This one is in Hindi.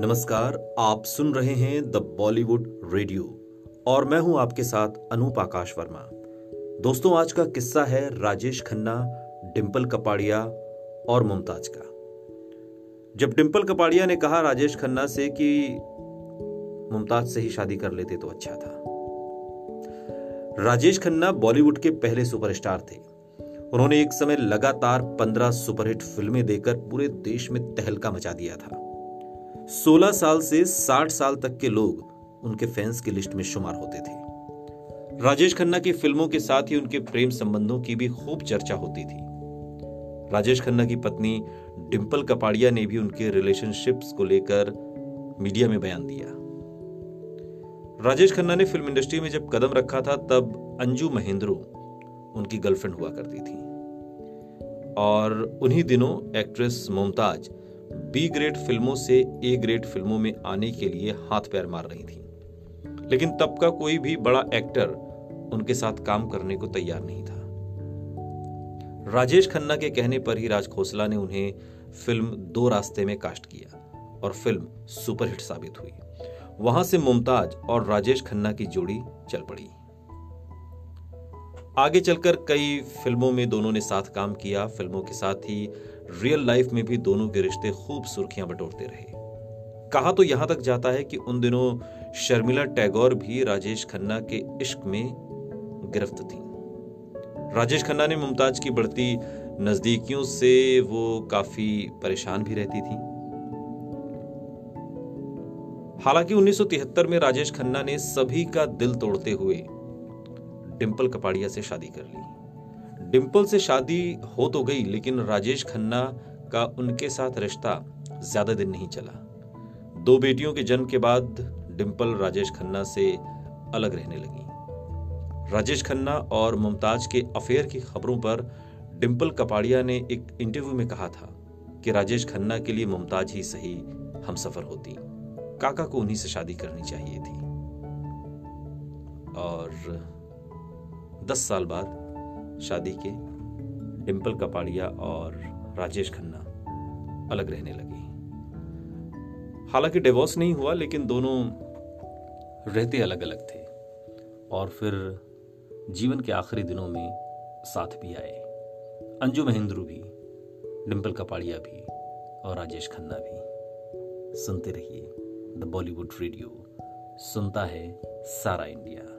नमस्कार, आप सुन रहे हैं द बॉलीवुड रेडियो और मैं हूँ आपके साथ अनूप आकाश वर्मा। दोस्तों, आज का किस्सा है राजेश खन्ना डिम्पल कपाड़िया और मुमताज़ का। जब डिम्पल कपाड़िया ने कहा राजेश खन्ना से कि मुमताज़ से ही शादी कर लेते तो अच्छा था। राजेश खन्ना बॉलीवुड के पहले सुपरस्टार थे। उन्होंने एक समय लगातार पंद्रह सुपरहिट फ़िल्में देकर पूरे देश में तहलका मचा दिया था। 16 साल से 60 साल तक के लोग उनके फैंस की लिस्ट में शुमार होते थे। राजेश खन्ना की फ़िल्मों के साथ ही उनके प्रेम संबंधों की भी खूब चर्चा होती थी। राजेश खन्ना की पत्नी डिम्पल कपाड़िया ने भी उनके रिलेशनशिप्स को लेकर मीडिया में बयान दिया। राजेश खन्ना ने फ़िल्म इंडस्ट्री में जब कदम रखा था, तब अंजू महेंद्रो उनकी गर्लफ्रेंड हुआ करती थी। और उन्हीं दिनों एक्ट्रेस मुमताज़ बी ग्रेड फ़िल्मों से ए ग्रेड फ़िल्मों में आने के लिए हाथ पैर मार रही थी। लेकिन तब का कोई भी बड़ा एक्टर उनके साथ काम करने को तैयार नहीं था। राजेश खन्ना के कहने पर ही राज खोसला ने उन्हें फ़िल्म दो रास्ते में कास्ट किया और फ़िल्म सुपरहिट साबित हुई। वहाँ से मुमताज़ और राजेश खन्ना की जोड़ी चल पड़ी। आगे चलकर कई फ़िल्मों में दोनों ने साथ काम किया। फ़िल्मों के साथ ही रियल लाइफ में भी दोनों के रिश्ते खूब सुर्खियाँ बटोरते रहे। कहा तो यहाँ तक जाता है कि उन दिनों शर्मिला टैगोर भी राजेश खन्ना के इश्क में गिरफ्त थी। राजेश खन्ना ने मुमताज़ की बढ़ती नजदीकियों से वो काफ़ी परेशान भी रहती थी। हालाँकि 1973 में राजेश खन्ना ने सभी का दिल तोड़ते हुए डिम्पल कपाड़िया से शादी कर ली। डिम्पल से शादी हो तो गई, लेकिन राजेश खन्ना का उनके साथ रिश्ता ज़्यादा दिन नहीं चला। दो बेटियों के जन्म के बाद डिम्पल राजेश खन्ना से अलग रहने लगी। राजेश खन्ना और मुमताज़ के अफेयर की खबरों पर डिम्पल कपाड़िया ने एक इंटरव्यू में कहा था कि राजेश खन्ना के लिए मुमताज़ ही सही हम सफ़र होती। काका को उन्हीं से शादी करनी चाहिए थी। और दस साल बाद शादी के डिम्पल कपाड़िया और राजेश खन्ना अलग रहने लगी। हालाँकि डिवोर्स नहीं हुआ, लेकिन दोनों रहते अलग अलग थे और फिर जीवन के आखिरी दिनों में साथ भी आए। अंजू महेंद्रू भी डिम्पल कपाड़िया भी और राजेश खन्ना भी। सुनते रहिए द बॉलीवुड रेडियो सुनता है सारा इंडिया।